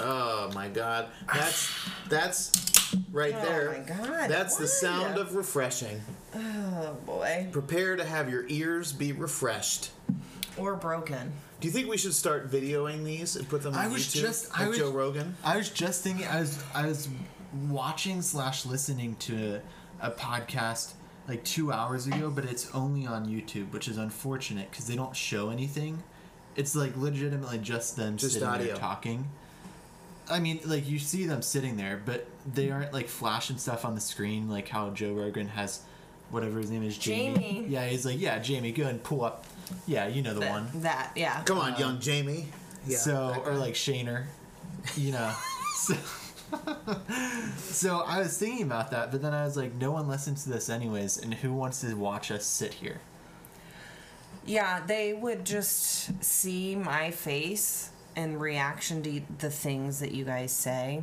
Oh my god. That's that's right Oh there. Oh my God, That's the sound of refreshing. Oh boy. Prepare to have your ears be refreshed. Or broken. Do you think we should start videoing these and put them on I was YouTube? just- like I was- Joe Rogan. I was just thinking. I was I was watching slash listening to a, a podcast like two hours ago, but it's only on YouTube, which is unfortunate because they don't show anything. It's like legitimately just them Just sitting audio. there talking. I mean, like you see them sitting there, but they aren't like flashing stuff on the screen like how Joe Rogan has, whatever his name is, Jamie. Jamie. Yeah, he's like, yeah, Jamie, go ahead and pull up. Yeah, you know the That, one. that yeah. Come on, um, young Jamie. Yeah, so or like Shaner, you know. so, so I was thinking about that, but then I was like, no one listens to this anyways, and who wants to watch us sit here? Yeah, they would just see my face and reaction to the things that you guys say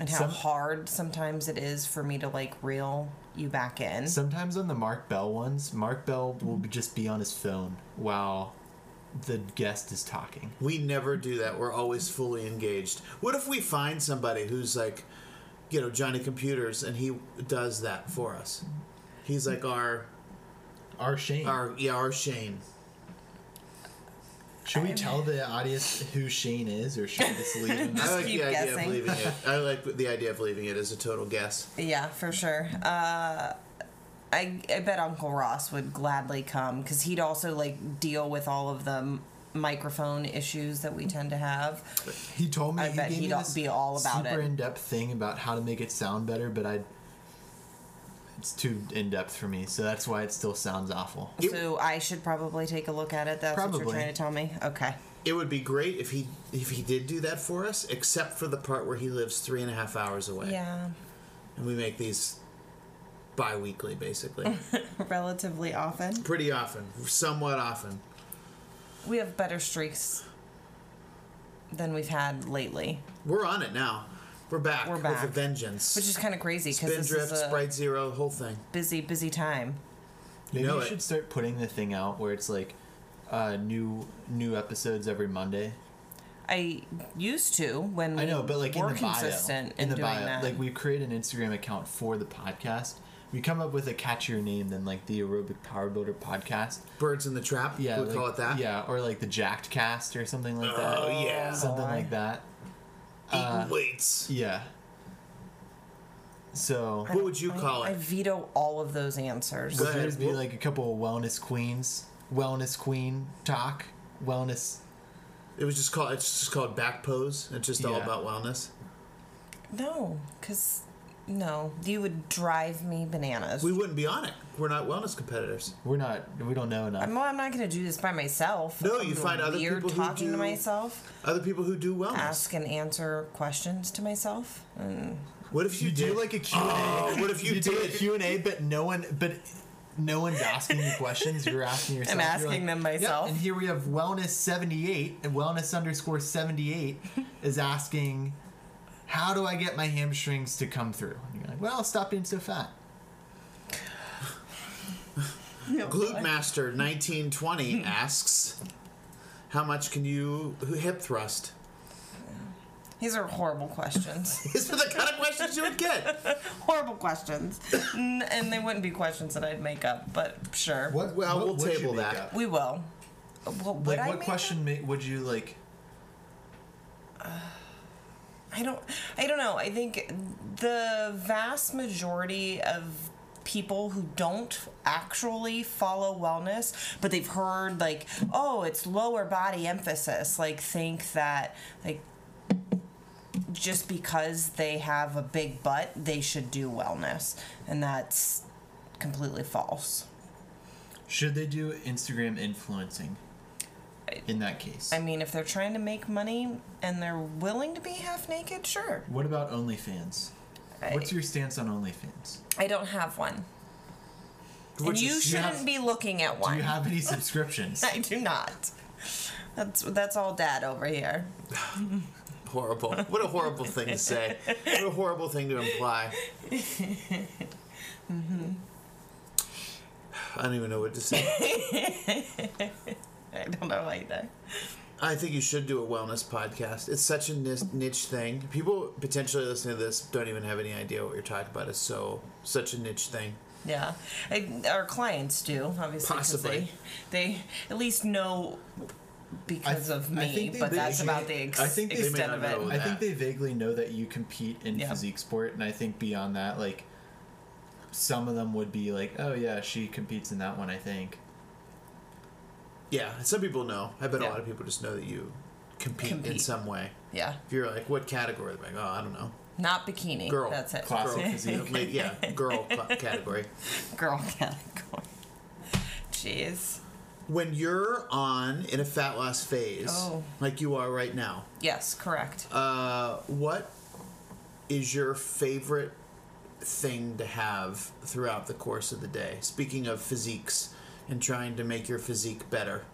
and how Some- hard sometimes it is for me to like reel you back in. Sometimes on the Mark Bell ones, Mark Bell will be- just be on his phone while the guest is talking. We never do that. We're always fully engaged. What if we find somebody who's like, you know, Johnny Computers, and he does that for us? He's like our Our Shane. our yeah our Shane. Should we tell the audience who Shane is, or should we just leave him? I like keep the idea guessing. of leaving it. I like the idea of leaving it as a total guess. yeah, for sure. Uh I, I bet Uncle Ross would gladly come because he'd also like deal with all of the m- microphone issues that we tend to have. He told me I he bet gave he'd me this be all about super it. in-depth thing about how to make it sound better, but I it's too in-depth for me, so that's why it still sounds awful. So I should probably take a look at it. That's what Probably. you're trying to tell me. Okay. It would be great if he if he did do that for us, except for the part where he lives three and a half hours away. Yeah. And we make these bi-weekly, basically. Relatively often. Pretty often, somewhat often. We have better streaks than we've had lately, We're on it now. We're back. We're with a vengeance. which is kind of crazy because Spin this drift, is a Sprite Zero, whole thing. busy, busy time. Maybe know you should start putting the thing out where it's like uh, new new episodes every Monday. I used to when I know, but like we're in the bio, consistent in the doing bio, that. like we create an Instagram account for the podcast. We come up with a catchier name than like the Aerobic Power Builder podcast. Birds in the Trap. Yeah, we like, call it that. Yeah, or like the Jacked Cast or something like that. Oh yeah. something boy. like that. Eating uh, weights. Yeah. So What would you I- call I it? I veto all of those answers. Go would ahead. yours be like a couple of wellness queens, wellness queen talk, wellness? It was just called. It's just called back pose. It's just all Yeah. about wellness. No, because no, you would drive me bananas. We wouldn't be on it. We're not wellness competitors. We're not. We don't know enough. I'm, I'm not going to do this by myself. No, I'm you find other people who talking to myself, Other people who do wellness. ask and answer questions to myself. And What if you, you did do like a Q and A. Oh, what if you, do a did? Q and A, but no one, but no one's asking you questions. You're asking yourself. I'm You're asking them myself. and here we have wellness seventy eight and wellness underscore seventy eight is asking, how do I get my hamstrings to come through? And you're like, well, stop being so fat. Glute Master 1920 Hmm. asks, "How much can you hip thrust?" these are horrible questions. These are the kind of questions you would get. horrible questions. And they wouldn't be questions that I'd make up, but sure. What? Well, what we'll would you table that. up? We will. What would Like, I what make question ma- would you like? I don't I don't know. I think the vast majority of people who don't actually follow wellness, but they've heard like, oh, it's lower body emphasis, like think that like just because they have a big butt, they should do wellness. And that's completely false. Should they do Instagram influencing? In that case, I mean, if they're trying to make money and they're willing to be half naked, sure. what about OnlyFans? I- What's your stance on OnlyFans? I don't have one. and Which you is- shouldn't have- be looking at one. Do you have any subscriptions? I do not. That's that's all dad over here. horrible. What a horrible thing to say. What a horrible thing to imply. Mm-hmm. I don't even know what to say. I don't know why either. I think you should do a wellness podcast. It's such a niche thing. People potentially listening to this don't even have any idea what you're talking about. It's so such a niche thing. Yeah, I, our clients do obviously. 'cause Possibly. they, they at least know because I- of me, think they but that's vaguely- about the ex- I think they extent of it. I think they vaguely know that you compete in Yeah. physique sport, and I think beyond that, like some of them would be like, "Oh yeah, she competes in that one." I think. Yeah, some people know. I bet a lot of people just know that you compete, in some way. Yeah, If you're like, what category? They're like, oh, I don't know. not bikini. Girl. That's it. Classic Girl, physique. Like, yeah, girl category. Girl category. Jeez. When you're on in a fat loss phase, Oh. like you are right now, Yes, correct. uh, what is your favorite thing to have throughout the course of the day? Speaking of physiques and trying to make your physique better,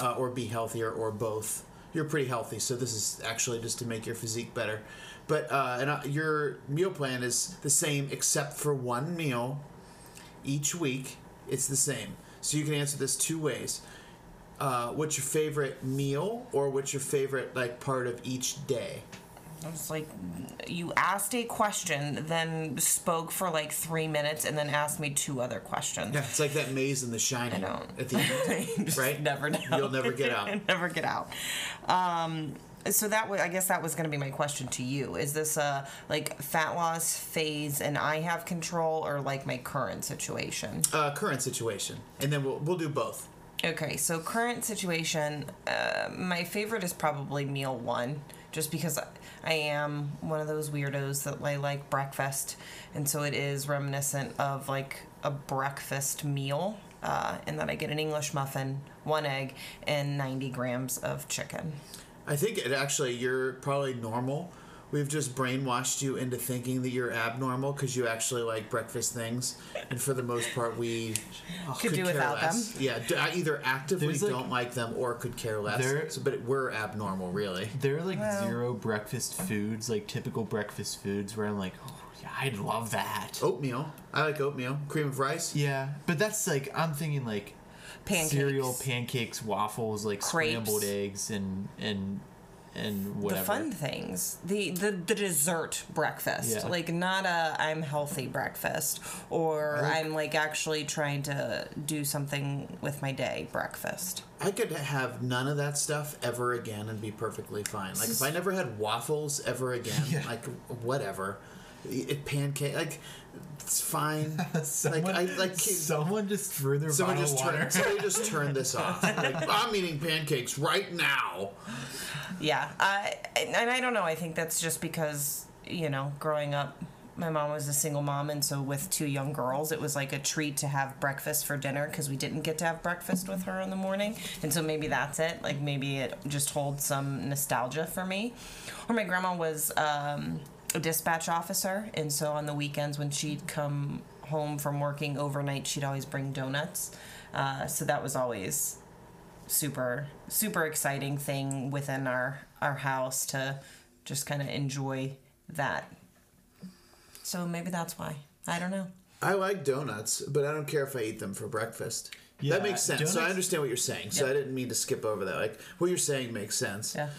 uh, or be healthier, or both. You're pretty healthy, so this is actually just to make your physique better. But uh, and uh, your meal plan is the same except for one meal each week. It's the same, so you can answer this two ways. Uh, what's your favorite meal, or what's your favorite like part of each day? It's like you asked a question, then spoke for like three minutes, and then asked me two other questions. Yeah, it's like that maze in The Shining I know. at the end, right? Never know. You'll never get out. never get out. Um, so that was, I guess, that was going to be my question to you. Is this a like fat loss phase, and I have control, or like my current situation? Uh, current situation, and then we'll we'll do both. Okay, so current situation, uh, my favorite is probably meal one, just because I- am one of those weirdos that I like breakfast, and so it is reminiscent of like a breakfast meal, uh, and then I get an English muffin, one egg, and 90 grams of chicken. I think it actually you're probably normal. We've just brainwashed you into thinking that you're abnormal because you actually like breakfast things, and for the most part, we oh, Could do care without less. them. Yeah, d- I either actively like- don't like them or could care less. There- So, but we're abnormal, really. There are like Well- zero breakfast foods, like typical breakfast foods, where I'm like, "Oh yeah, I'd love that." Oatmeal. I like oatmeal. Cream of rice. Yeah, but that's like I'm thinking like Pancakes. cereal, pancakes, waffles, like Crepes. scrambled eggs, and and and whatever. The fun things, the, the the dessert breakfast, Yeah. like not a I'm healthy breakfast, or like- I'm like actually trying to do something with my day breakfast. I could have none of that stuff ever again and be perfectly fine. Like if I never had waffles ever again, Yeah. like whatever, it pancake like it's fine. Someone, like I like someone just threw their someone just of water. somebody just turn this off. Like, I'm eating pancakes right now. Yeah, I and I don't know. I think that's just because you know, growing up, my mom was a single mom, and so with two young girls, it was like a treat to have breakfast for dinner because we didn't get to have breakfast with her in the morning, and so maybe that's it. Like maybe it just holds some nostalgia for me. Or my grandma was um, a dispatch officer, and so on the weekends when she'd come home from working overnight, she'd always bring donuts. Uh, so that was always super super exciting thing within our our house to just kind of enjoy that so maybe that's why i don't know I like donuts, but I don't care if I eat them for breakfast. Yeah, that makes sense. So I understand what you're saying. So Yeah. I didn't mean to skip over that. Like what you're saying makes sense. yeah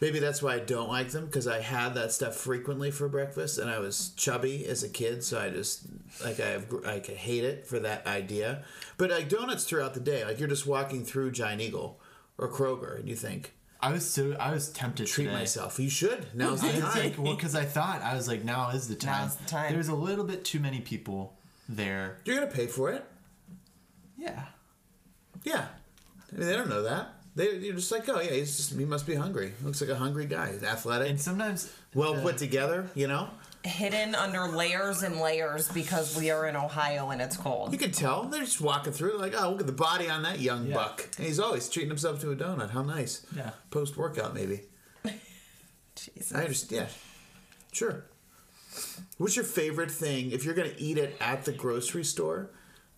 Maybe that's why I don't like them because I had that stuff frequently for breakfast, and I was chubby as a kid, so I just like I have like I hate it for that idea. But like donuts throughout the day, like you're just walking through Giant Eagle or Kroger, and you think, I was so I was tempted to treat today. myself. You should. Now's the time. like, well, because I thought I was like, now is the time. Now's the time. There's a little bit too many people there. You're gonna pay for it. Yeah. Yeah. I mean, they don't know that. They, you're just like, oh yeah, he's just he must be hungry. Looks like a hungry guy. He's athletic, And sometimes well uh, put together. You know, hidden under layers and layers because we are in ohio and it's cold you can tell they're just walking through like, oh, look at the body on that young Yeah. buck. And he's always treating himself to a donut. How nice. Yeah. Post workout, maybe. Jesus. I understand. Yeah, sure. What's your favorite thing if you're gonna eat it at the grocery store?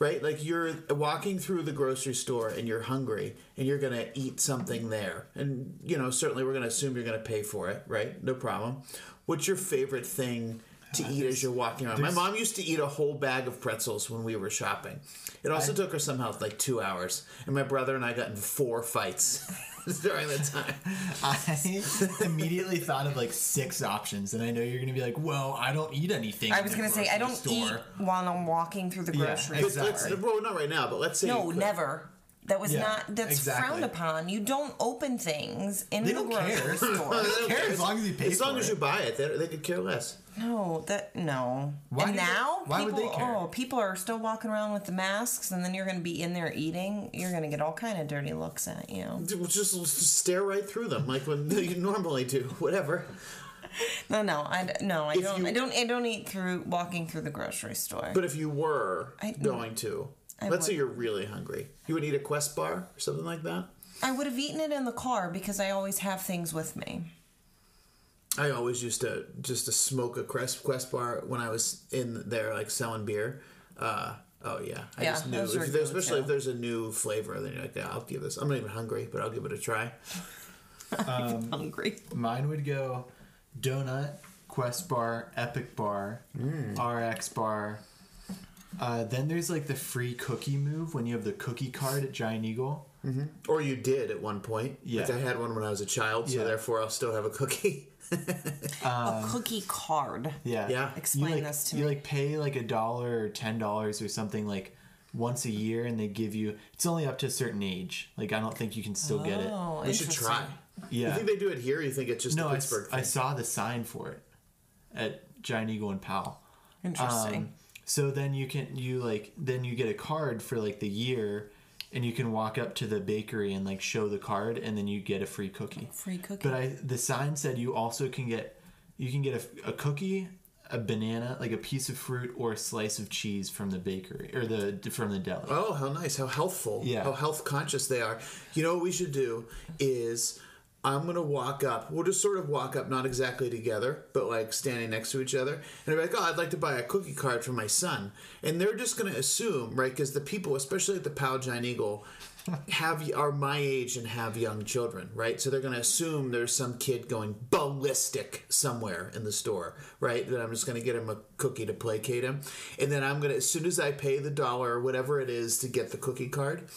Right, like you're walking through the grocery store and you're hungry and you're gonna eat something there, and you know certainly we're gonna assume you're gonna pay for it, right? No problem. What's your favorite thing to eat as you're walking around. My mom used to eat a whole bag of pretzels when we were shopping. It also I- took her somehow like two hours, and my brother and I got in four fights during the time. I immediately thought of like six options, and I know you're gonna be like, "Well, I don't eat anything." I was gonna say I don't grocery eat while I'm walking through the Yeah, grocery But store. let's, well, not right now, but let's say No, never. That was Yeah, not. That's exactly. frowned upon. You don't open things in They the grocery care. store. They don't care as long as you pay As long for as it. you buy it, they, they could care less. No, that no. Why and do they- now, why would people, they care? oh, people are still walking around with the masks, and then you're going to be in there eating. You're going to get all kind of dirty looks at you. Just, just stare right through them like when you normally do. Whatever. No, no, I d- no, I If don't. you- I don't. I don't eat through walking through the grocery store. But if you were I- going to, I let's say you're really hungry, you would eat a Quest bar or something like that. I would have eaten it in the car because I always have things with me. I always used to just to smoke a Quest Quest bar when I was in there like selling beer. Uh, oh yeah, I Yeah, just knew. those If are there's, good, especially too. if there's a new flavor, then you're like, yeah, I'll give this. I'm not even hungry, but I'll give it a try. Um, Hungry. Mine would go donut, Quest bar, Epic bar, RX bar. Uh, then there's like the free cookie move when you have the cookie card at Giant Eagle. Or you did at one point. Yeah. Like I had one when I was a child, so Yeah. therefore I'll still have a cookie. a cookie card. Yeah. Yeah. Explain you like, this to you me. like pay like a dollar or ten dollars or something like once a year, and they give you. It's only up to a certain age. Like I don't think you can still get it. Oh, we should interesting. try. You think they do it here? Or you think it's just No, a I, s- Pittsburgh I thing? saw the sign for it at Giant Eagle and Powell. Interesting. Um, so then you can you like then you get a card for like the year, and you can walk up to the bakery and like show the card, and then you get a free cookie. Free cookie. But I the sign said you also can get you can get a, a cookie, a banana, like a piece of fruit, or a slice of cheese from the bakery or the from the deli. Oh, how nice! How healthful! Yeah. How health conscious they are. You know what we should do is I'm gonna walk up. We'll just sort of walk up, not exactly together, but like standing next to each other, and be like, "Oh, I'd like to buy a cookie card for my son," and they're just gonna assume, right? Because the people, especially at the Powell Giant Eagle. have are my age and have young children, right? So they're going to assume there's some kid going ballistic somewhere in the store, right? That I'm just going to get him a cookie to placate him, and then I'm going to as soon as I pay the dollar or whatever it is to get the cookie card,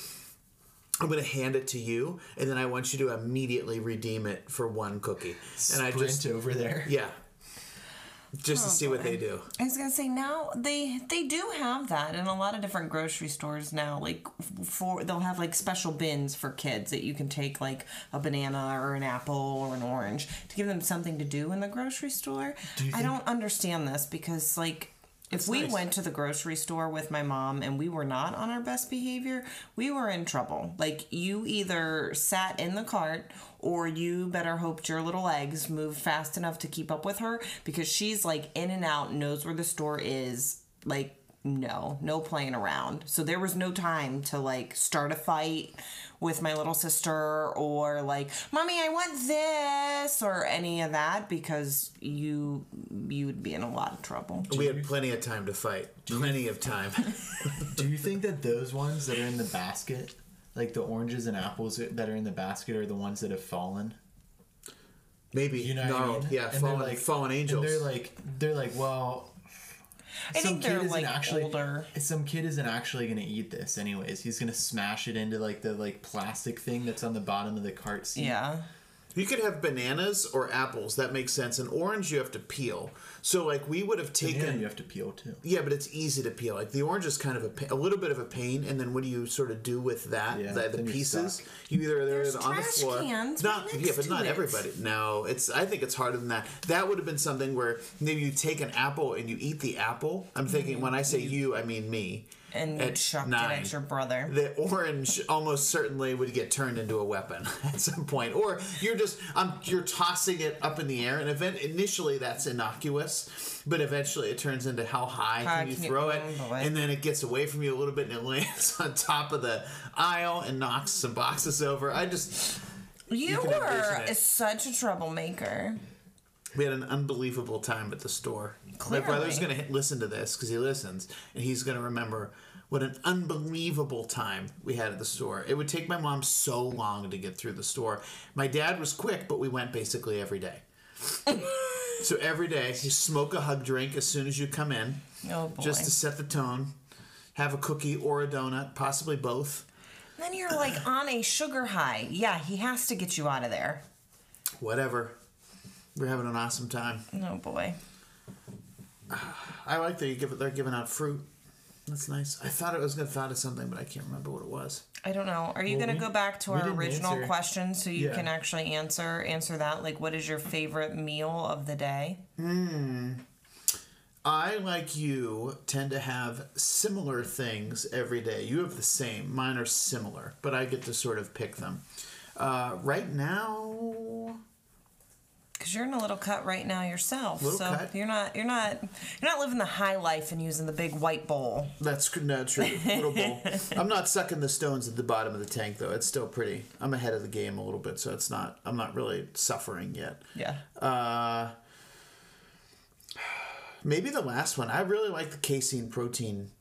I'm going to hand it to you, and then I want you to immediately redeem it for one cookie. And I Sprint just over there. yeah, just to Oh, see what they do. I was gonna say now they they do have that in a lot of different grocery stores now. Like for they'll have like special bins for kids that you can take like a banana or an apple or an orange to give them something to do in the grocery store. Do I think- don't understand this because like. If we nice. went to the grocery store with my mom and we were not on our best behavior, we were in trouble. Like you either sat in the cart or you better hoped your little legs moved fast enough to keep up with her because she's like in and out, knows where the store is. Like no, no playing around. So there was no time to like start a fight with my little sister or like, "Mommy, I want this" or any of that because you you would be in a lot of trouble. We had plenty of time to fight. Plenty of time. Do you think that those ones that are in the basket, like the oranges and apples that are in the basket, are the ones that have fallen? Maybe You know what I mean? Yeah, And fallen, like- fallen angels. And they're like, they're like, well, I think they're like older. Some kid isn't actually gonna eat this anyways. He's gonna smash it into like the like plastic thing that's on the bottom of the cart seat. Yeah. You could have bananas or apples. That makes sense. An orange you have to peel. So like we would have taken. Banana you have to peel too. Yeah, but it's easy to peel. Like the orange is kind of a, pa- a little bit of a pain, and then what do you sort of do with that? Yeah, the, the pieces. You either they're There's on the trash floor. cans not right yeah, but not it. everybody. No, it's. I think it's harder than that. That would have been something where maybe you take an apple and you eat the apple. I'm thinking mm-hmm. when I say mm-hmm. you, I mean me. And you At chucked nine. it at your brother. the orange almost certainly would get turned into a weapon at some point or you're just um, you're tossing it up in the air and event initially that's innocuous but eventually it turns into how high can you can you- throw it and then it gets away from you a little bit and it lands on top of the aisle and knocks some boxes over i just You, can were such a troublemaker. we had an unbelievable time at the store Clearly. my brother's going to listen to this because he listens and he's going to remember what an unbelievable time we had at the store it would take my mom so long to get through the store my dad was quick but we went basically every day So every day you smoke a hug drink as soon as you come in, Oh boy. just to set the tone. Have a cookie or a donut, possibly both. then you're like on a sugar high. Yeah, he has to get you out of there. Whatever. We're having an awesome time. Oh boy. I like that you give it. They're giving out fruit. That's nice. I thought it was gonna thought of something, but I can't remember what it was. I don't know. Are you Well, going to we- go back to our original answer- question so you Yeah. can actually answer answer that? Like, what is your favorite meal of the day? Hmm. I, like you, tend to have similar things every day. You have the same. Mine are similar, but I get to sort of pick them. Uh, right now, Because you're in a little cut right now yourself, Little so cut. you're not you're not you're not living the high life and using the big white bowl. that's not true. Little bowl. I'm not sucking the stones at the bottom of the tank, though. It's still pretty. I'm ahead of the game a little bit, so it's not. I'm not really suffering yet. Yeah. Uh, maybe the last one. I really like the casein protein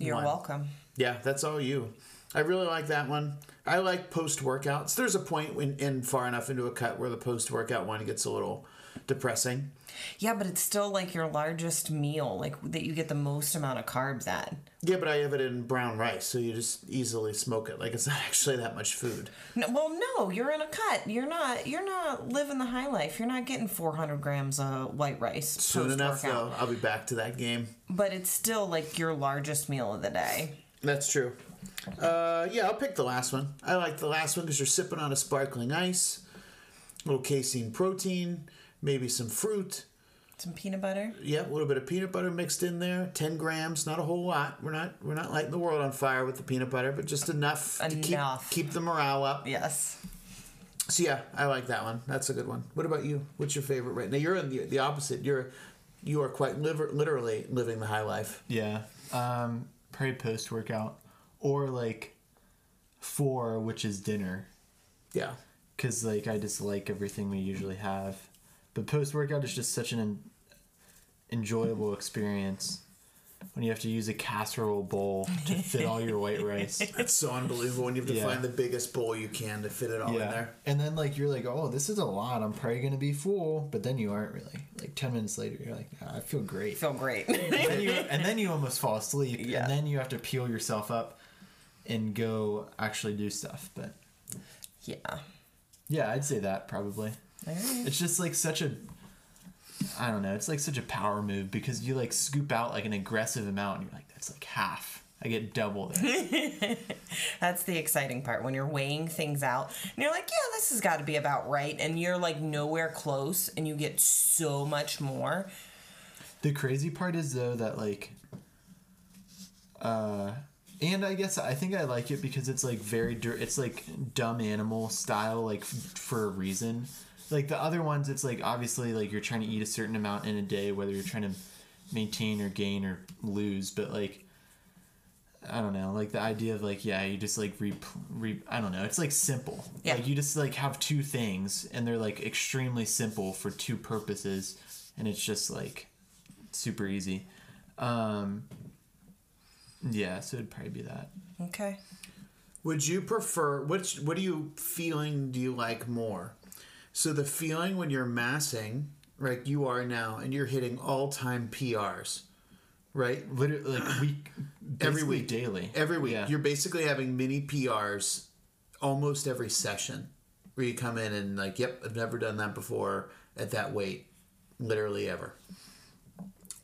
You're one. welcome. Yeah, that's all you. I really like that one. I like post workouts. There's a point when in far enough into a cut where the post workout one gets a little depressing. Yeah, but it's still like your largest meal, like that you get the most amount of carbs at. Yeah, but I have it in brown rice, so you just easily smoke it. Like it's not actually that much food. No, well, no, you're in a cut. You're not. You're not living the high life. You're not getting 400 grams of white rice Soon enough, though, I'll be back to that game. But it's still like your largest meal of the day. That's true. Uh, yeah, I'll pick the last one. I like the last one because you're sipping on a sparkling ice, a little casein protein, maybe some fruit. Some peanut butter. Yep, a little bit of peanut butter mixed in there. Ten grams, not a whole lot. We're not we're not lighting the world on fire with the peanut butter, but just enough, to keep keep the morale up. Yes. So yeah, I like that one. That's a good one. What about you? What's your favorite right now? You're in the the opposite. You're you are quite liver, literally living the high life. Yeah. Um, probably post workout or like four, which is dinner, Yeah. because like I just like everything we usually have. But post workout is just such an en- enjoyable experience when you have to use a casserole bowl to fit all your white rice. It's so unbelievable when you have to Yeah. find the biggest bowl you can to fit it all in there. And then like you're like, oh, this is a lot. I'm probably gonna be full, but then you aren't really. Like ten minutes later, you're like, "Ah, I feel great. Feel great. and, then you, and then you almost fall asleep, Yeah. and then you have to peel yourself up and go actually do stuff. But yeah. yeah, I'd say that probably. Alright. It's just like such a. I don't know. It's like such a power move because you like scoop out like an aggressive amount, and you're like, that's like half. I get double there. That's the exciting part when you're weighing things out and you're like, yeah, this has got to be about right. And you're like nowhere close and you get so much more. The crazy part is though that like uh and I guess I think I like it because it's like very it's like dumb animal style like f- for a reason. Like the other ones it's like obviously like you're trying to eat a certain amount in a day whether you're trying to maintain or gain or lose but like I don't know, like the idea of like yeah, you just like re, re I don't know, it's like simple. Yeah. Like you just like have two things and they're like extremely simple for two purposes and it's just like super easy. Um yeah, so it'd probably be that. Okay. Would you prefer which what do you feeling do you like more? So the feeling when you're massing, like you are now, and you're hitting all time PRs, right? Literally like week Every week. daily. Every week. Yeah. You're basically having mini PRs almost every session. Where you come in and like, yep, I've never done that before at that weight. Literally ever.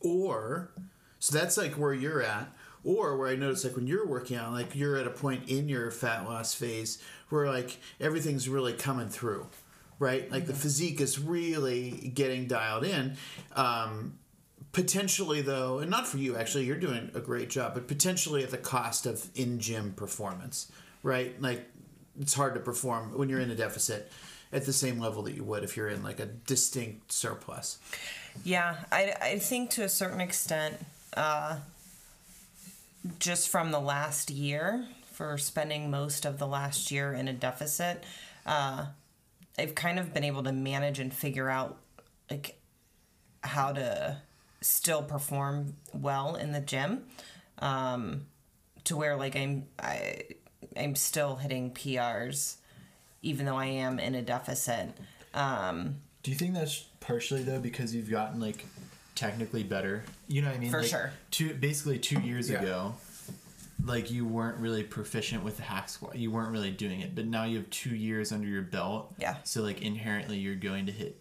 Or so that's like where you're at. Or where I notice like when you're working out, like you're at a point in your fat loss phase where like everything's really coming through. Right? Like the physique is really getting dialed in. Um, potentially though and not for you actually you're doing a great job but potentially at the cost of in gym performance right like it's hard to perform when you're in a deficit at the same level that you would if you're in like a distinct surplus Yeah, I, I think to a certain extent, uh, just from the last year, for spending most of the last year in a deficit, uh, I've kind of been able to manage and figure out like how to still perform well in the gym, um, to where like I'm I I'm still hitting PRs, even though I am in a deficit. Um, Do you think that's partially though because you've gotten like technically better? You know what I mean? For Like, sure. Two basically two years Yeah. ago, like you weren't really proficient with the hack squat. You weren't really doing it, but now you have two years under your belt. Yeah. So like inherently, you're going to hit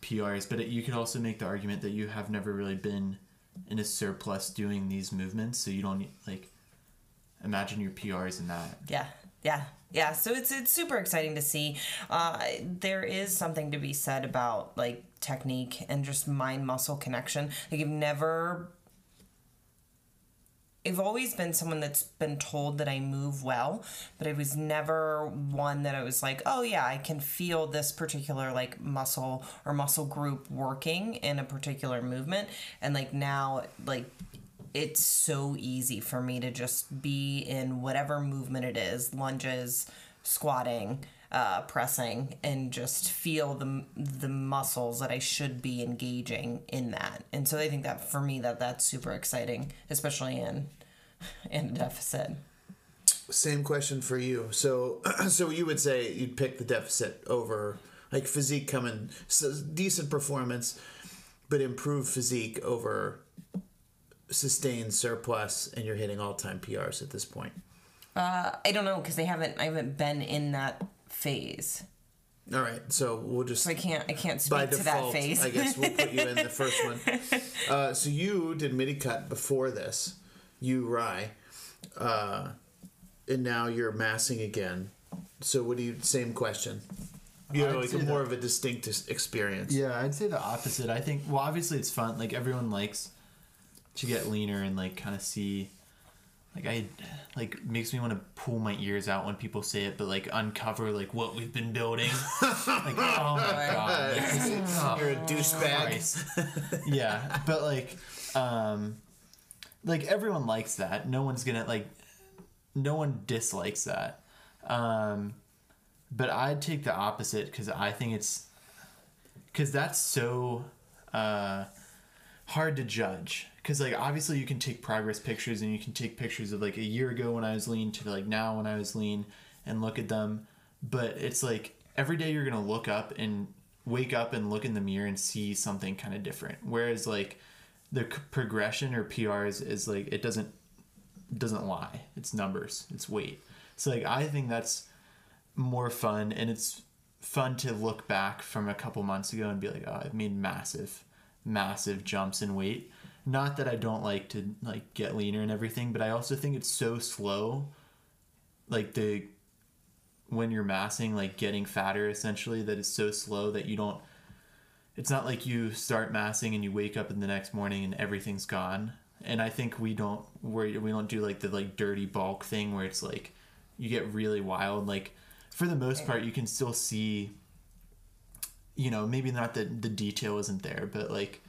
PRs. But it, you could also make the argument that you have never really been in a surplus doing these movements, so you don't like imagine your PRs in that. Yeah, yeah, yeah. So it's it's super exciting to see. Uh, there is something to be said about like technique and just mind muscle connection. Like you've never. I've always been someone that's been told that I move well, but I was never one that I was like, oh yeah, I can feel this particular like muscle or muscle group working in a particular movement. And like now, like it's so easy for me to just be in whatever movement it is lunges squatting uh, pressing and just feel the the muscles that I should be engaging in that and so I think that for me that that's super exciting especially in in a deficit Same question for you. So, so you would say you'd pick the deficit over like physique coming so decent performance, but improved physique over sustained surplus, and you're hitting all time PRs at this point. uh, I don't know because they haven't I haven't been in that phase All right, so we'll just so I can't I can't by speak to default, that phase I guess we'll put you in the first one. Uh, so you did mini cut before this, you Rye, uh, and now you're massing again. So what do you? Same question. You know, like a more that- of a distinct experience. Yeah, I'd say the opposite. I think well, obviously it's fun. Like everyone likes to get leaner and like kind of see. Like I, like makes me want to pull my ears out when people say it, but like uncover like what we've been building. like oh my god, oh, You're a douchebag. Yeah, but like, um, like everyone likes that. No one's gonna like, no one dislikes that. Um, but I'd take the opposite because I think it's because that's so uh, hard to judge. Because like obviously you can take progress pictures and you can take pictures of like a year ago when I was lean to like now when I was lean and look at them, but it's like every day you're gonna look up and wake up and look in the mirror and see something kind of different. Whereas like the c- progression or PRs is like it doesn't doesn't lie. It's numbers. It's weight. So like I think that's more fun and it's fun to look back from a couple months ago and be like, oh, I've made massive, massive jumps in weight. Not that I don't like to like get leaner and everything, but I also think it's so slow. Like the when you're massing, like getting fatter essentially, that it's so slow that you don't it's not like you start massing and you wake up in the next morning and everything's gone. And I think we don't we we don't do like the like dirty bulk thing where it's like you get really wild. Like for the most part, you can still see. You know, maybe not that the detail isn't there, but like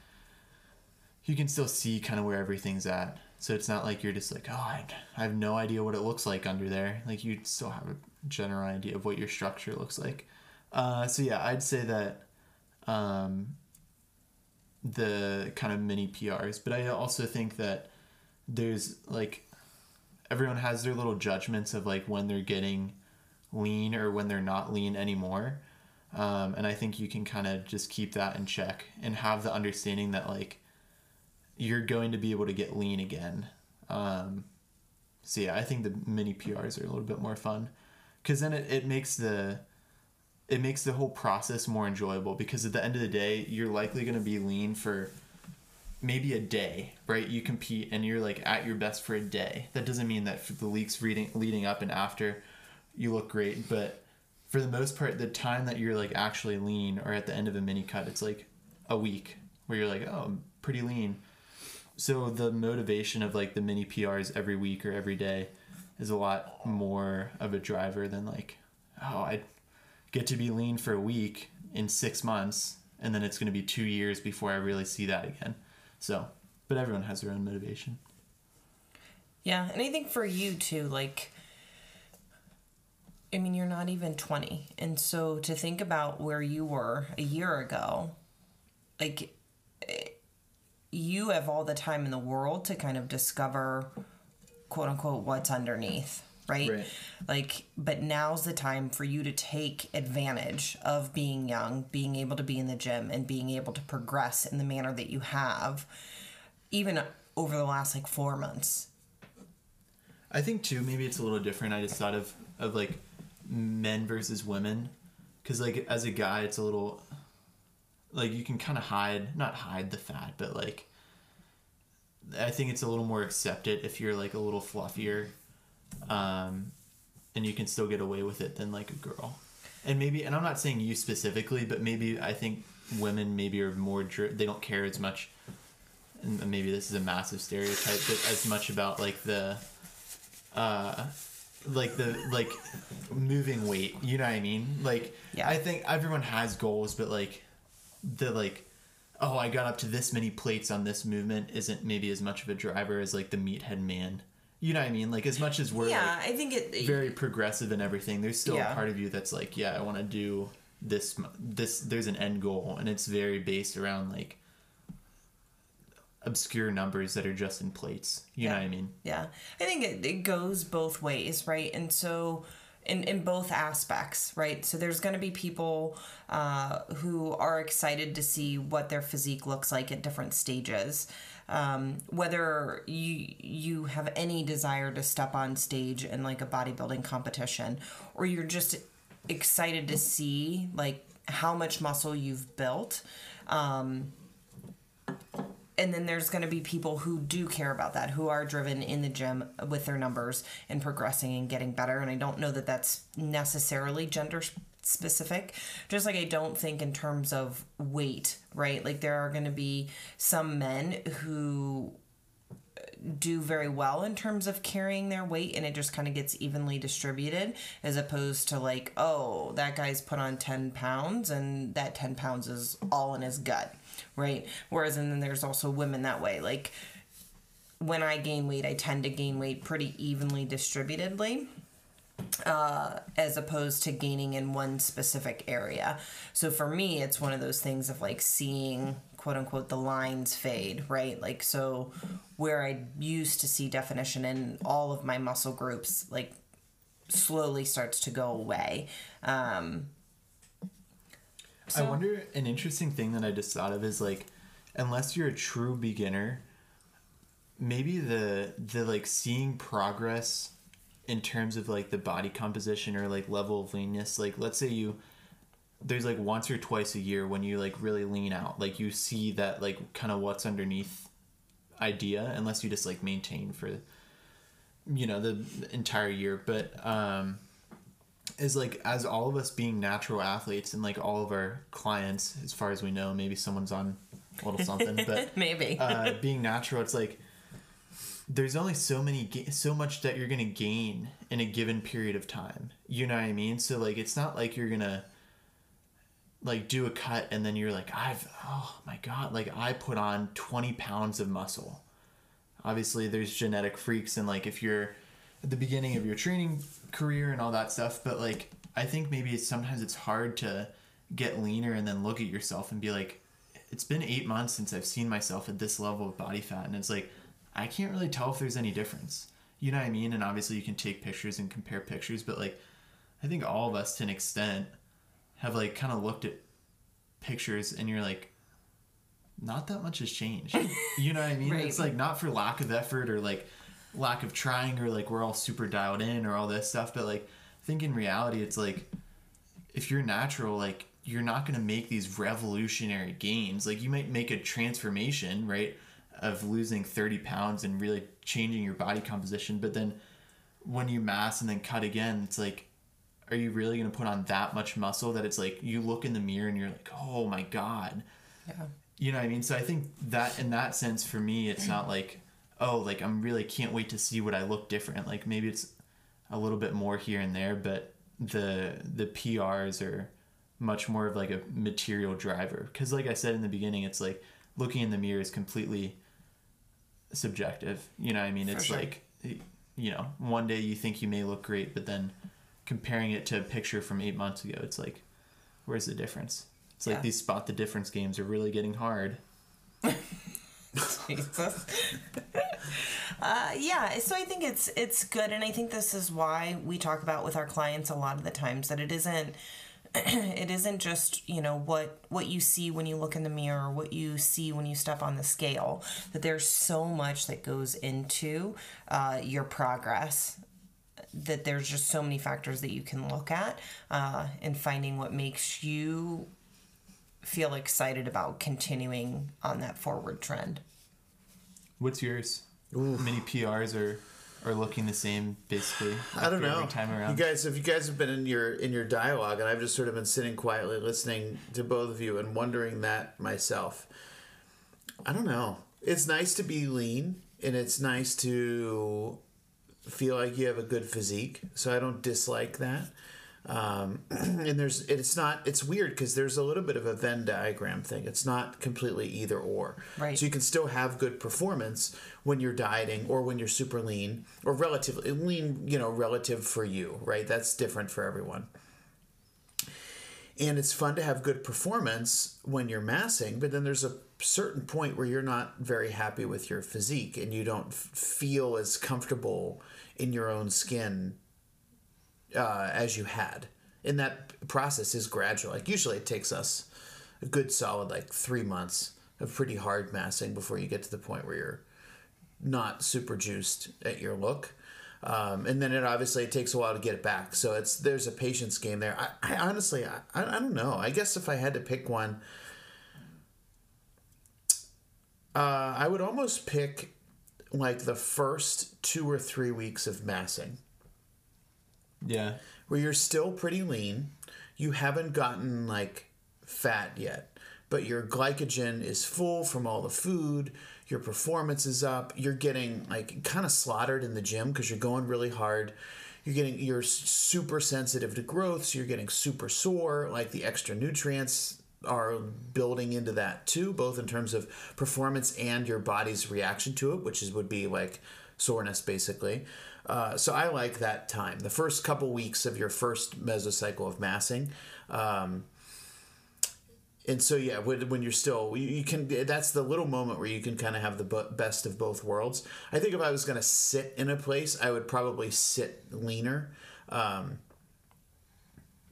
you can still see kind of where everything's at. So it's not like you're just like, oh, I, I have no idea what it looks like under there. Like you still have a general idea of what your structure looks like. Uh, so yeah, I'd say that um, the kind of mini PRs, but I also think that there's like everyone has their little judgments of like when they're getting lean or when they're not lean anymore. Um, and I think you can kind of just keep that in check and have the understanding that like you're going to be able to get lean again. Um, so yeah, I think the mini PRs are a little bit more fun. Because then it, it makes the it makes the whole process more enjoyable because at the end of the day you're likely going to be lean for maybe a day right? You compete and you're like at your best for a day. That doesn't mean that for the weeks reading leading up and after you look great but for the most part the time that you're like actually lean or at the end of a mini cut it's like a week where you're like oh i'm pretty lean so the motivation of like the mini prs every week or every day is a lot more of a driver than like oh i get to be lean for a week in six months and then it's going to be two years before i really see that again so but everyone has their own motivation Yeah, and I think for you too, like, I mean, you're not even 20. And so to think about where you were a year ago, like, eh, you have all the time in the world to kind of discover, quote unquote, what's underneath. right? Right. Like, but now's the time for you to take advantage of being young, being able to be in the gym, and being able to progress in the manner that you have, even over the last like four months. I think too maybe it's a little different. I just thought of of like men versus women cuz like as a guy it's a little like you can kind of hide, not hide the fat, but like I think it's a little more accepted if you're like a little fluffier um and you can still get away with it than like a girl. And maybe and I'm not saying you specifically, but maybe I think women maybe are more dri- they don't care as much and maybe this is a massive stereotype, but as much about like the uh like the like moving weight you know what i mean like Yeah. i think everyone has goals but like the like oh i got up to this many plates on this movement isn't maybe as much of a driver as like the meathead man you know what i mean like as much as we're yeah, like I think it. very progressive and everything there's still Yeah. a part of you that's like yeah i want to do this this there's an end goal and it's very based around like obscure numbers that are just in plates you know what i mean Yeah, I think it, it goes both ways, right? And so, in in both aspects, right? So there's going to be people uh, who are excited to see what their physique looks like at different stages. Um, whether you you have any desire to step on stage in like a bodybuilding competition, or you're just excited to see like how much muscle you've built. Um, and then there's going to be people who do care about that who are driven in the gym with their numbers and progressing and getting better and i don't know that that's necessarily gender specific. Just like i don't think in terms of weight right? Like there are going to be some men who uh, do very well in terms of carrying their weight and it just kind of gets evenly distributed as opposed to like oh that guy's put on 10 pounds and that 10 pounds is all in his gut right whereas and then there's also women that way like when i gain weight i tend to gain weight pretty evenly distributedly uh, as opposed to gaining in one specific area. So for me, it's one of those things of like seeing quote unquote the lines fade, right? Like, so where I used to see definition in all of my muscle groups, like slowly starts to go away. Um, I wonder an interesting thing that I just thought of is like unless you're a true beginner, maybe the the like seeing progress in terms of like the body composition or like level of leanness, like let's say you there's like once or twice a year when you like really lean out, like you see that like kind of what's underneath idea unless you just like maintain for you know the entire year, but um is like as all of us being natural athletes and like all of our clients as far as we know maybe someone's on a little something but maybe. uh, being natural it's like there's only so many ga- so much that you're gonna gain in a given period of time. You know what i mean? So like it's not like you're gonna like do a cut and then you're like i've oh my god like i put on 20 pounds of muscle. Obviously there's genetic freaks and like if you're at the beginning of your training career and all that stuff but like i think maybe it's sometimes it's hard to get leaner and then look at yourself and be like it's been eight months since i've seen myself at this level of body fat and it's like i can't really tell if there's any difference. You know what i mean? And obviously you can take pictures and compare pictures but like i think all of us to an extent have like kind of looked at pictures and you're like not that much has changed. You know what i mean? Right. it's like not for lack of effort or like lack of trying or like we're all super dialed in or all this stuff but like i think in reality it's like if you're natural like you're not going to make these revolutionary gains like you might make a transformation right of losing 30 pounds and really changing your body composition but then when you mass and then cut again it's like are you really going to put on that much muscle that it's like you look in the mirror and you're like oh my god yeah. you know what I mean? So I think that in that sense for me it's not like oh like I'm really can't wait to see what I look different. Like maybe it's a little bit more here and there, but the the PRs are much more of like a material driver cuz like I said in the beginning it's like looking in the mirror is completely subjective. You know what I mean? For It's sure. like you know, one day you think you may look great, but then comparing it to a picture from 8 months ago, it's like where's the difference? It's like these spot the difference games are really getting hard. Jesus. Uh, yeah, so I think it's it's good, and I think this is why we talk about with our clients a lot of the times that it isn't it isn't just you know what what you see when you look in the mirror what you see when you step on the scale that there's so much that goes into uh, your progress that there's just so many factors that you can look at uh, and finding what makes you feel excited about continuing on that forward trend What's yours? How many PRs are are looking the same basically? I don't know. Every time around. You guys, if you guys have been in your in your dialogue, and I've just sort of been sitting quietly listening to both of you and wondering that myself. I don't know. It's nice to be lean, and it's nice to feel like you have a good physique. So I don't dislike that. Um, and there's it's not it's weird because there's a little bit of a Venn diagram thing. It's not completely either or. Right. So you can still have good performance when you're dieting or when you're super lean or relatively lean. You know, relative for you, right? That's different for everyone. And it's fun to have good performance when you're massing, but then there's a certain point where you're not very happy with your physique and you don't f- feel as comfortable in your own skin uh, as you had. And that process is gradual. Like usually it takes us a good solid like three months of pretty hard massing before you get to the point where you're not super juiced at your look. Um, and then it obviously it takes a while to get it back. So it's there's a patience game there. I, I honestly I, I don't know. I guess if I had to pick one, uh, I would almost pick like the first two or three weeks of massing yeah. where you're still pretty lean. You haven't gotten like fat yet, but your glycogen is full from all the food. Your performance is up. You're getting like kind of slaughtered in the gym because you're going really hard. You're getting you're super sensitive to growth, so you're getting super sore. Like the extra nutrients are building into that too, both in terms of performance and your body's reaction to it, which is would be like soreness basically. Uh, so I like that time, the first couple weeks of your first mesocycle of massing. Um, and so yeah, when, when you're still, you, you can. That's the little moment where you can kind of have the best of both worlds. I think if I was going to sit in a place, I would probably sit leaner. Um,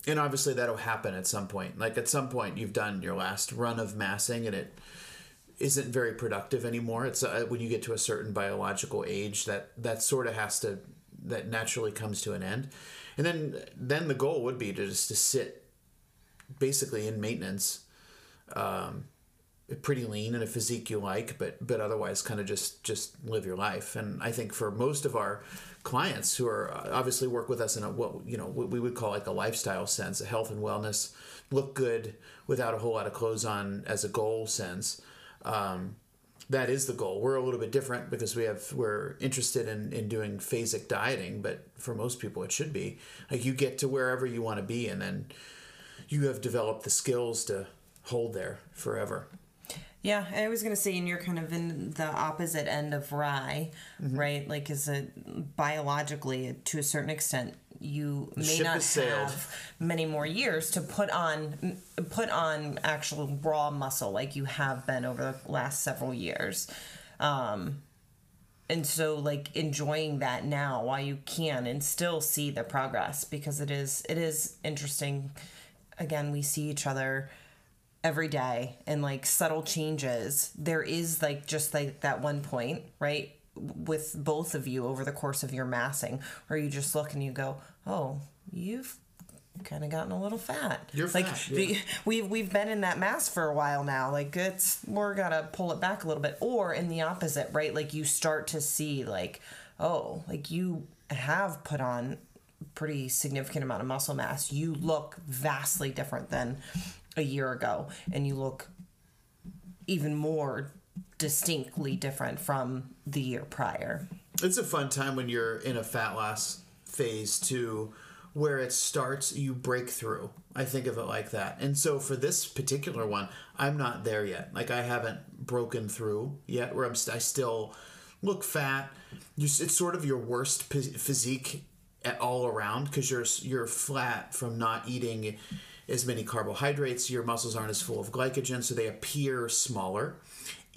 and obviously that'll happen at some point. Like at some point, you've done your last run of massing, and it isn't very productive anymore. It's uh, when you get to a certain biological age that that sort of has to that naturally comes to an end, and then then the goal would be to just to sit basically in maintenance, um, pretty lean in a physique you like, but but otherwise kind of just just live your life. And I think for most of our clients who are obviously work with us in a what you know what we would call like a lifestyle sense, a health and wellness, look good without a whole lot of clothes on as a goal sense. Um, that is the goal. We're a little bit different because we have we're interested in, in doing phasic dieting, but for most people it should be like you get to wherever you want to be, and then you have developed the skills to hold there forever. Yeah, I was gonna say, and you're kind of in the opposite end of rye, Mm-hmm. right? Like, is it biologically, to a certain extent, you may not have many more years to put on put on actual raw muscle like you have been over the last several years. Um, and so like enjoying that now while you can and still see the progress because it is it is interesting. Again we see each other every day and like subtle changes. There is like just like that one point right with both of you over the course of your massing where you just look and you go oh you've kind of gotten a little fat. You're like fat, yeah. the- we've we've been in that mass for a while now. Like it's we're gotta pull it back a little bit. Or in the opposite right? Like you start to see like oh like you have put on pretty significant amount of muscle mass. You look vastly different than a year ago. And you look even more distinctly different from the year prior It's a fun time when you're in a fat loss phase too, where it starts, you break through. I think of it like that. And so for this particular one, I'm not there yet. Like I haven't broken through yet, where I'm st- I still look fat. It's sort of your worst physique at all around because you're you're flat from not eating as many carbohydrates. Your muscles aren't as full of glycogen, so they appear smaller.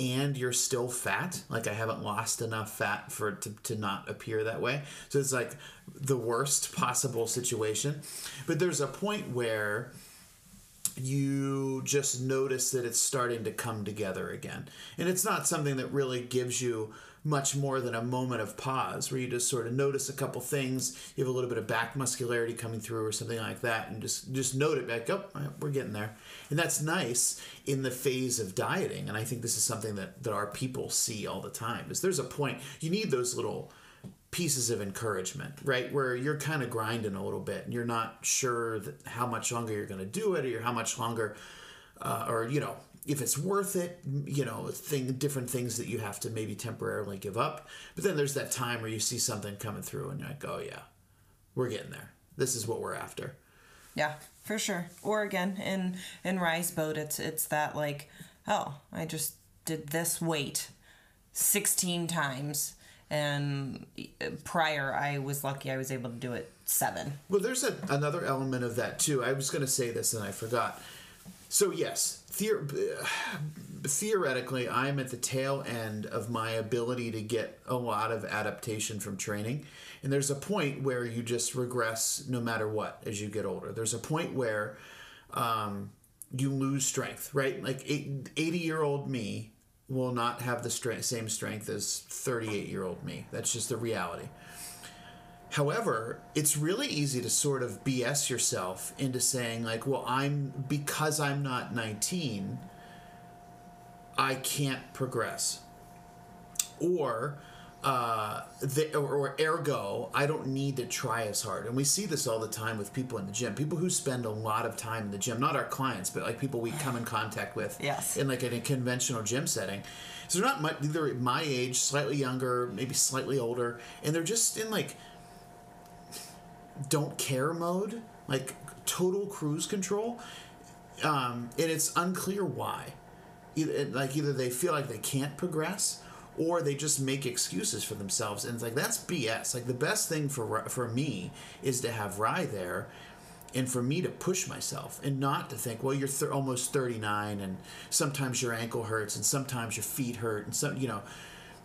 And you're still fat. Like I haven't lost enough fat for it to, to not appear that way. So it's like the worst possible situation. But there's a point where you just notice that it's starting to come together again. And it's not something that really gives you much more than a moment of pause where you just sort of notice a couple things. You have a little bit of back muscularity coming through or something like that and just just note it back oh we're getting there. And that's nice in the phase of dieting and i think this is something that that our people see all the time is there's a point you need those little pieces of encouragement right? Where you're kind of grinding a little bit and you're not sure how much longer you're going to do it or how much longer uh, or you know if it's worth it, you know, thing different things that you have to maybe temporarily give up. But then there's that time where you see something coming through and you're like, oh yeah, we're getting there. This is what we're after. Yeah, for sure. Or again, in in Rise Boat, it's it's that like, oh, I just did this weight sixteen times, and uh, prior I was lucky I was able to do it seven. Well, there's a, another element of that too. I was going to say this and I forgot. So yes, theor- theoretically, I'm at the tail end of my ability to get a lot of adaptation from training. And there's a point where you just regress no matter what as you get older. There's a point where um, you lose strength, right? Like 80 year old me will not have the same strength as 38 year old me. That's just the reality. However, it's really easy to sort of BS yourself into saying, like, well, I'm because I'm not 19, I can't progress. Or, uh, the, or, or ergo, I don't need to try as hard. And we see this all the time with people in the gym. People who spend a lot of time in the gym, not our clients, but like people we come in contact with Yes. in like in a conventional gym setting. So they're not much, they're my age, slightly younger, maybe slightly older, and they're just in like don't care mode, like total cruise control, um, and it's unclear why. Either, like either they feel like they can't progress, or they just make excuses for themselves, and it's like that's BS. Like the best thing for for me is to have Rye there, and for me to push myself, and not to think, well, you're th- almost thirty nine, and sometimes your ankle hurts, and sometimes your feet hurt, and some, you know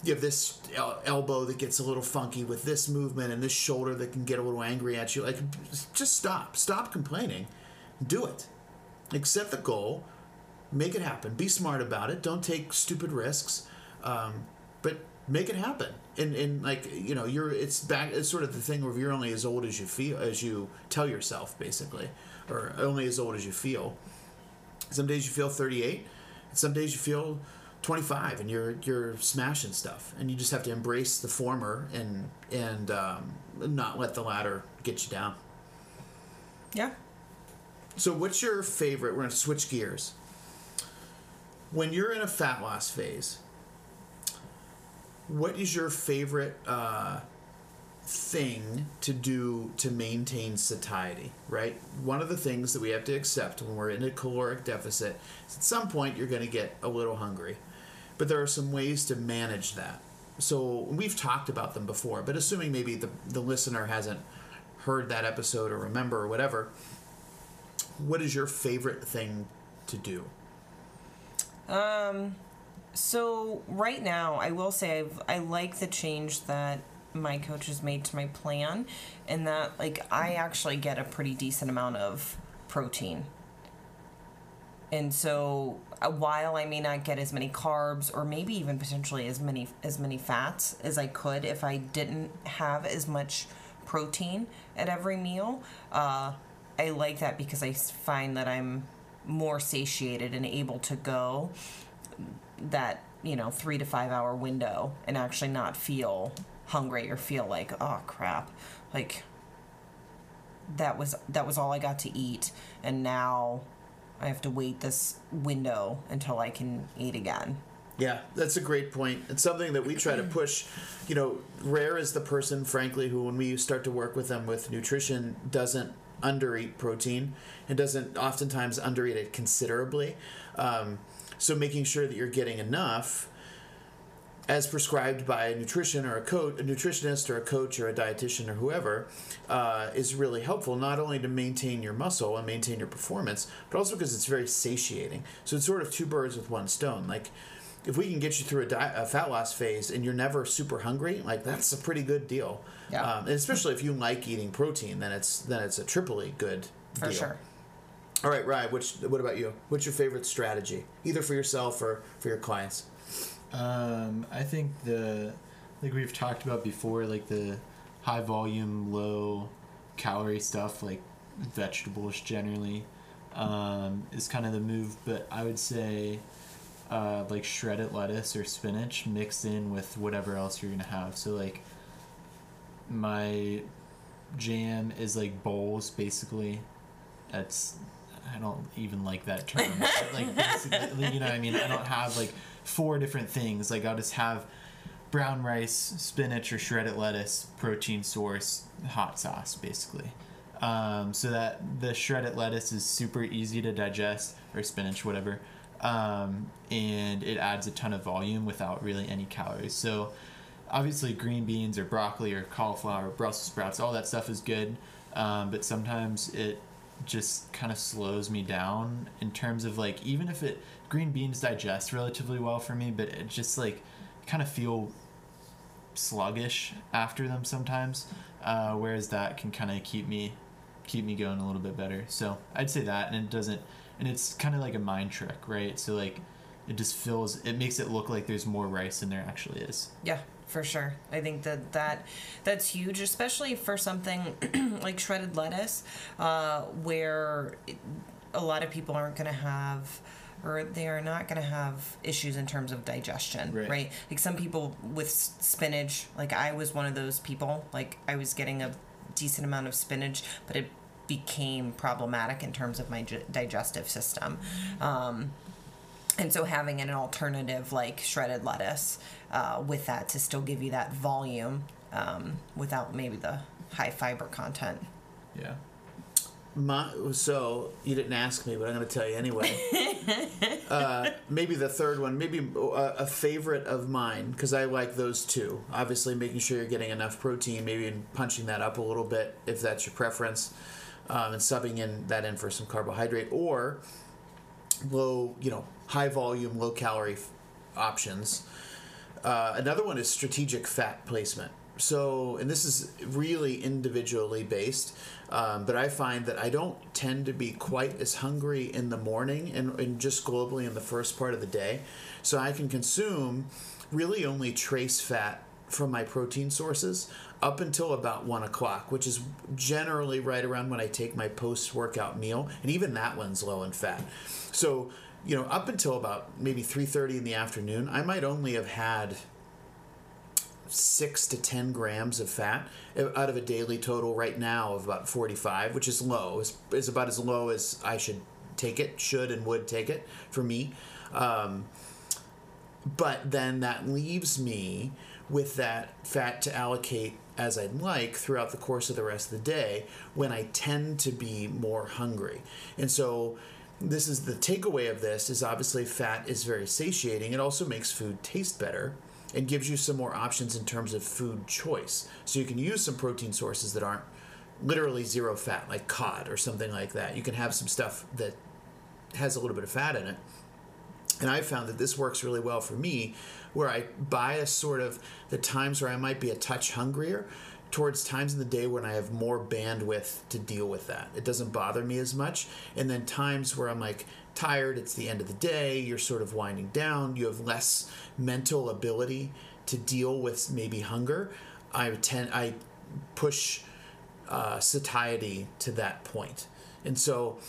you have this el- elbow that gets a little funky with this movement and this shoulder that can get a little angry at you. Like just stop. Stop complaining. Do it. Accept the goal. Make it happen. Be smart about it. Don't take stupid risks. Um, but make it happen. And, and like you know you're it's back it's sort of the thing where you're only as old as you feel as you tell yourself basically or only as old as you feel. Some days you feel 38 some days you feel 25 and you're you're smashing stuff and you just have to embrace the former and and um, not let the latter get you down. Yeah. so what's your favorite we're to switch gears. When you're in a fat loss phase what is your favorite uh, thing to do to maintain satiety right? One of the things that we have to accept when we're in a caloric deficit is at some point you're going to get a little hungry but there are some ways to manage that so we've talked about them before but assuming maybe the, the listener hasn't heard that episode or remember or whatever what is your favorite thing to do Um, So right now, I will say I've, I like the change that my coach has made to my plan, and that like I actually get a pretty decent amount of protein. And so, uh, while I may not get as many carbs, or maybe even potentially as many as many fats as I could if I didn't have as much protein at every meal, uh, I like that because I find that I'm more satiated and able to go that you know three to five hour window and actually not feel hungry or feel like oh crap. Like that was that was all i got to eat and now i have to wait this window until i can eat again Yeah, that's a great point. It's something that we try to push. You know, Rare is the person, frankly, who, when we start to work with them with nutrition, doesn't undereat protein and doesn't oftentimes undereat it considerably. Um, so making sure that you're getting enough as prescribed by a nutrition or a coach, a nutritionist or a coach or a dietitian or whoever, uh, is really helpful. Not only to maintain your muscle and maintain your performance, but also because it's very satiating. So it's sort of two birds with one stone. Like if we can get you through a, di- a fat loss phase and you're never super hungry, like that's a pretty good deal. Yeah. Um, and especially if you like eating protein, then it's then it's a triply good For deal. sure. All right, Ryan. Which what about you? What's your favorite strategy, either for yourself or for your clients? Um, I think the like we've talked about before, like the high volume, low calorie stuff, like vegetables generally, um, is kind of the move. But I would say uh, like shredded lettuce or spinach mixed in with whatever else you're gonna have. So like my jam is like bowls basically. That's I don't even like that term. like basically, you know, what I mean, I don't have like four different things. Like I'll just have brown rice, spinach, or shredded lettuce, protein source, hot sauce, basically. Um, so that the shredded lettuce is super easy to digest, or spinach, whatever, um, and it adds a ton of volume without really any calories. So obviously, green beans or broccoli or cauliflower, Brussels sprouts, all that stuff is good, um, but sometimes it just kind of slows me down in terms of like even if it green beans digest relatively well for me, but it just like kind of feel sluggish after them sometimes. Uh, whereas that can kind of keep me keep me going a little bit better. So I'd say that, and it doesn't, and it's kind of like a mind trick, right? So like it just feels it makes it look like there's more rice than there actually is. Yeah, for sure. I think that that that's huge, especially for something like shredded lettuce, uh, where it, a lot of people aren't going to have. Or they are not going to have issues in terms of digestion, Right. right. Like some people with spinach, like I was one of those people. Like I was getting a decent amount of spinach, but it became problematic in terms of my digestive system. Um, and so having an alternative like shredded lettuce uh, with that to still give you that volume um, without maybe the high fiber content. Yeah. My, so you didn't ask me, but I'm going to tell you anyway. uh, maybe the third one, maybe a, a favorite of mine, because I like those two. Obviously, making sure you're getting enough protein, maybe in punching that up a little bit if that's your preference, um, and subbing in that in for some carbohydrate, or low, you know, high volume, low calorie options. Uh, another one is strategic fat placement. So, and this is really individually based, um, but I find that I don't tend to be quite as hungry in the morning and, and just globally in the first part of the day. So I can consume really only trace fat from my protein sources up until about one o'clock, which is generally right around when I take my post workout meal, and even that one's low in fat. So, you know, up until about maybe three thirty in the afternoon, I might only have had six to ten grams of fat out of a daily total right now of about 45 which is low is, is about as low as i should take it should and would take it for me um, but then that leaves me with that fat to allocate as I'd like throughout the course of the rest of the day when I tend to be more hungry. And so this is the takeaway of this is obviously fat is very satiating. It also makes food taste better and gives you some more options in terms of food choice. So you can use some protein sources that aren't literally zero fat like cod or something like that. You can have some stuff that has a little bit of fat in it. And I found that this works really well for me, where I bias sort of the times where I might be a touch hungrier towards times in the day when I have more bandwidth to deal with that. It doesn't bother me as much. And then times where I'm like tired, it's the end of the day, you're sort of winding down, you have less mental ability to deal with maybe hunger. I tend I push uh, satiety to that point. And so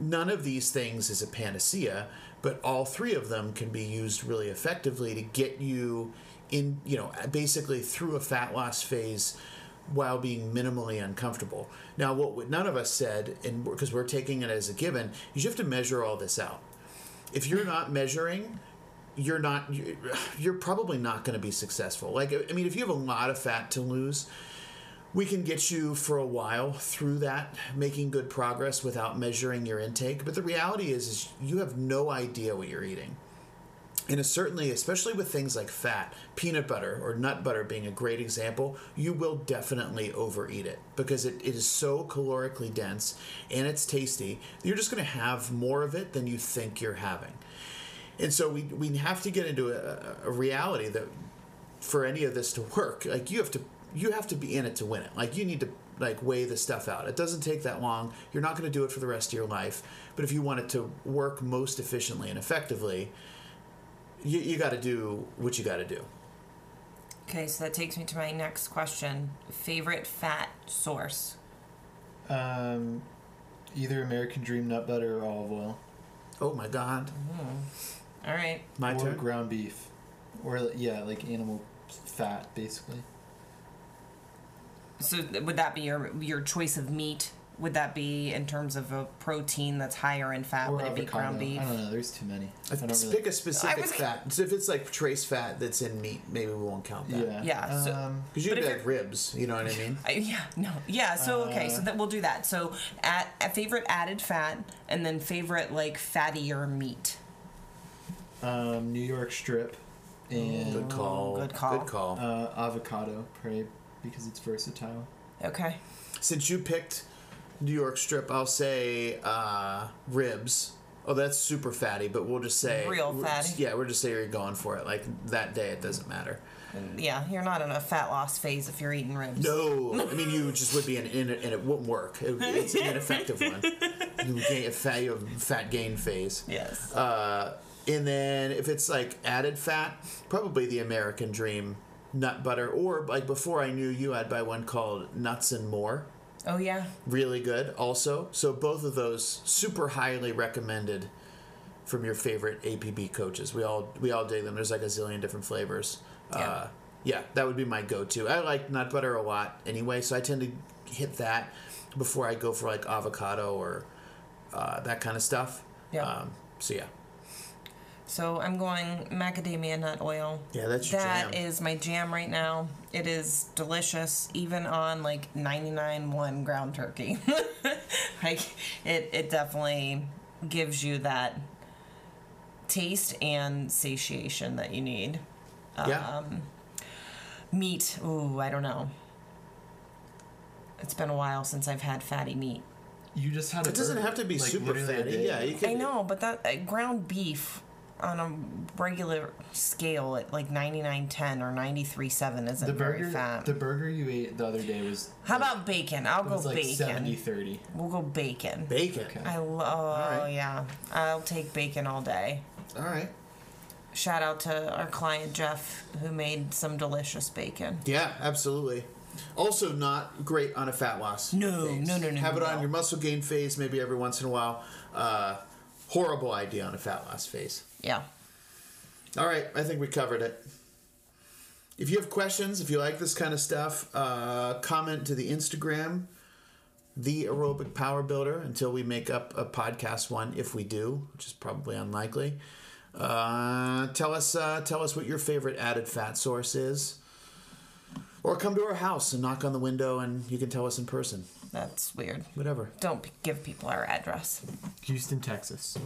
none of these things is a panacea, but all three of them can be used really effectively to get you in, you know, basically through a fat loss phase while being minimally uncomfortable. Now, what none of us said, and because we're taking it as a given, is you have to measure all this out. If you're not measuring, you're not you're probably not going to be successful. Like I mean, if you have a lot of fat to lose, we can get you for a while through that making good progress without measuring your intake but the reality is, is you have no idea what you're eating and certainly especially with things like fat peanut butter or nut butter being a great example you will definitely overeat it because it, it is so calorically dense and it's tasty you're just going to have more of it than you think you're having and so we we have to get into a, a reality that for any of this to work, like you have to you have to be in it to win it. Like you need to like weigh the stuff out. It doesn't take that long. You're not going to do it for the rest of your life, but if you want it to work most efficiently and effectively, you, you got to do what you got to do. Okay, so that takes me to my next question. Favorite fat source? Um, either American Dream nut butter or olive oil, Oh my God, All right. my or turn. ground beef, or yeah, like animal fat, basically. So would that be your your choice of meat? Would that be in terms of a protein that's higher in fat? Or would it be avocado. ground beef? I don't know. There's too many. I don't Let's really. pick a specific was- fat. So if it's like trace fat that's in meat, maybe we won't count that. yeah. Yeah, so- Um, Because you But could if have ribs, you know what I mean? I, yeah, no, yeah. So okay, so that we'll do that. So at, at favorite added fat, and then favorite like fattier meat. um, New York strip, and Good call. good call. Good call. uh, avocado, probably because it's versatile. Okay. Since you picked New York strip, I'll say uh, ribs. Oh, that's super fatty, but we'll just say Real fatty. Yeah, we're just say you're going for it. Like that day, it doesn't matter. Yeah, you're not in a fat loss phase if you're eating ribs. No, I mean you just would be in, in it, and it wouldn't work. It, it's an ineffective one. You gain a fat, you have fat gain phase. Yes. Uh, and then if it's like added fat, probably the American Dream nut butter, or like before I knew you, I'd buy one called Nuts and More. Oh yeah. Really good, also. So both of those super highly recommended from your favorite APB coaches. We all we all dig them. There's like a zillion different flavors. Yeah. Uh, yeah, that would be my go-to. I like nut butter a lot anyway, so I tend to hit that before I go for like avocado or uh, that kind of stuff. Yeah. Um, so yeah. So I'm going macadamia nut oil. Yeah, that's your That jam. is my jam right now. It is delicious, even on like 99.1 ground turkey. like it, it definitely gives you that taste and satiation that you need. Yeah. Um, meat, ooh, I don't know. It's been a while since I've had fatty meat. You just had. A It doesn't burger, have to be like, super fatty. Yeah, you can. I know, but that uh, ground beef on a regular scale at like 99.10 or 93.7 isn't The very burger, fat. the burger you ate the other day was. How about bacon? I'll It go was like bacon. 70 30. We'll go bacon. Bacon. Okay. I love. Oh right. yeah, I'll take bacon all day. All right. Shout out to our client Jeff who made some delicious bacon. Yeah, absolutely. Also, not great on a fat loss. No, phase. no, no, no, Have it no. on your muscle gain phase, maybe every once in a while. Uh, horrible idea on a fat loss phase. Yeah. All right, I think we covered it. If you have questions, if you like this kind of stuff, uh, comment to the Instagram, the aerobic power builder, until we make up a podcast one. If we do, which is probably unlikely, uh, tell us uh, tell us what your favorite added fat source is, or come to our house and knock on the window, and you can tell us in person. That's weird. Whatever. Don't give people our address. Houston, Texas.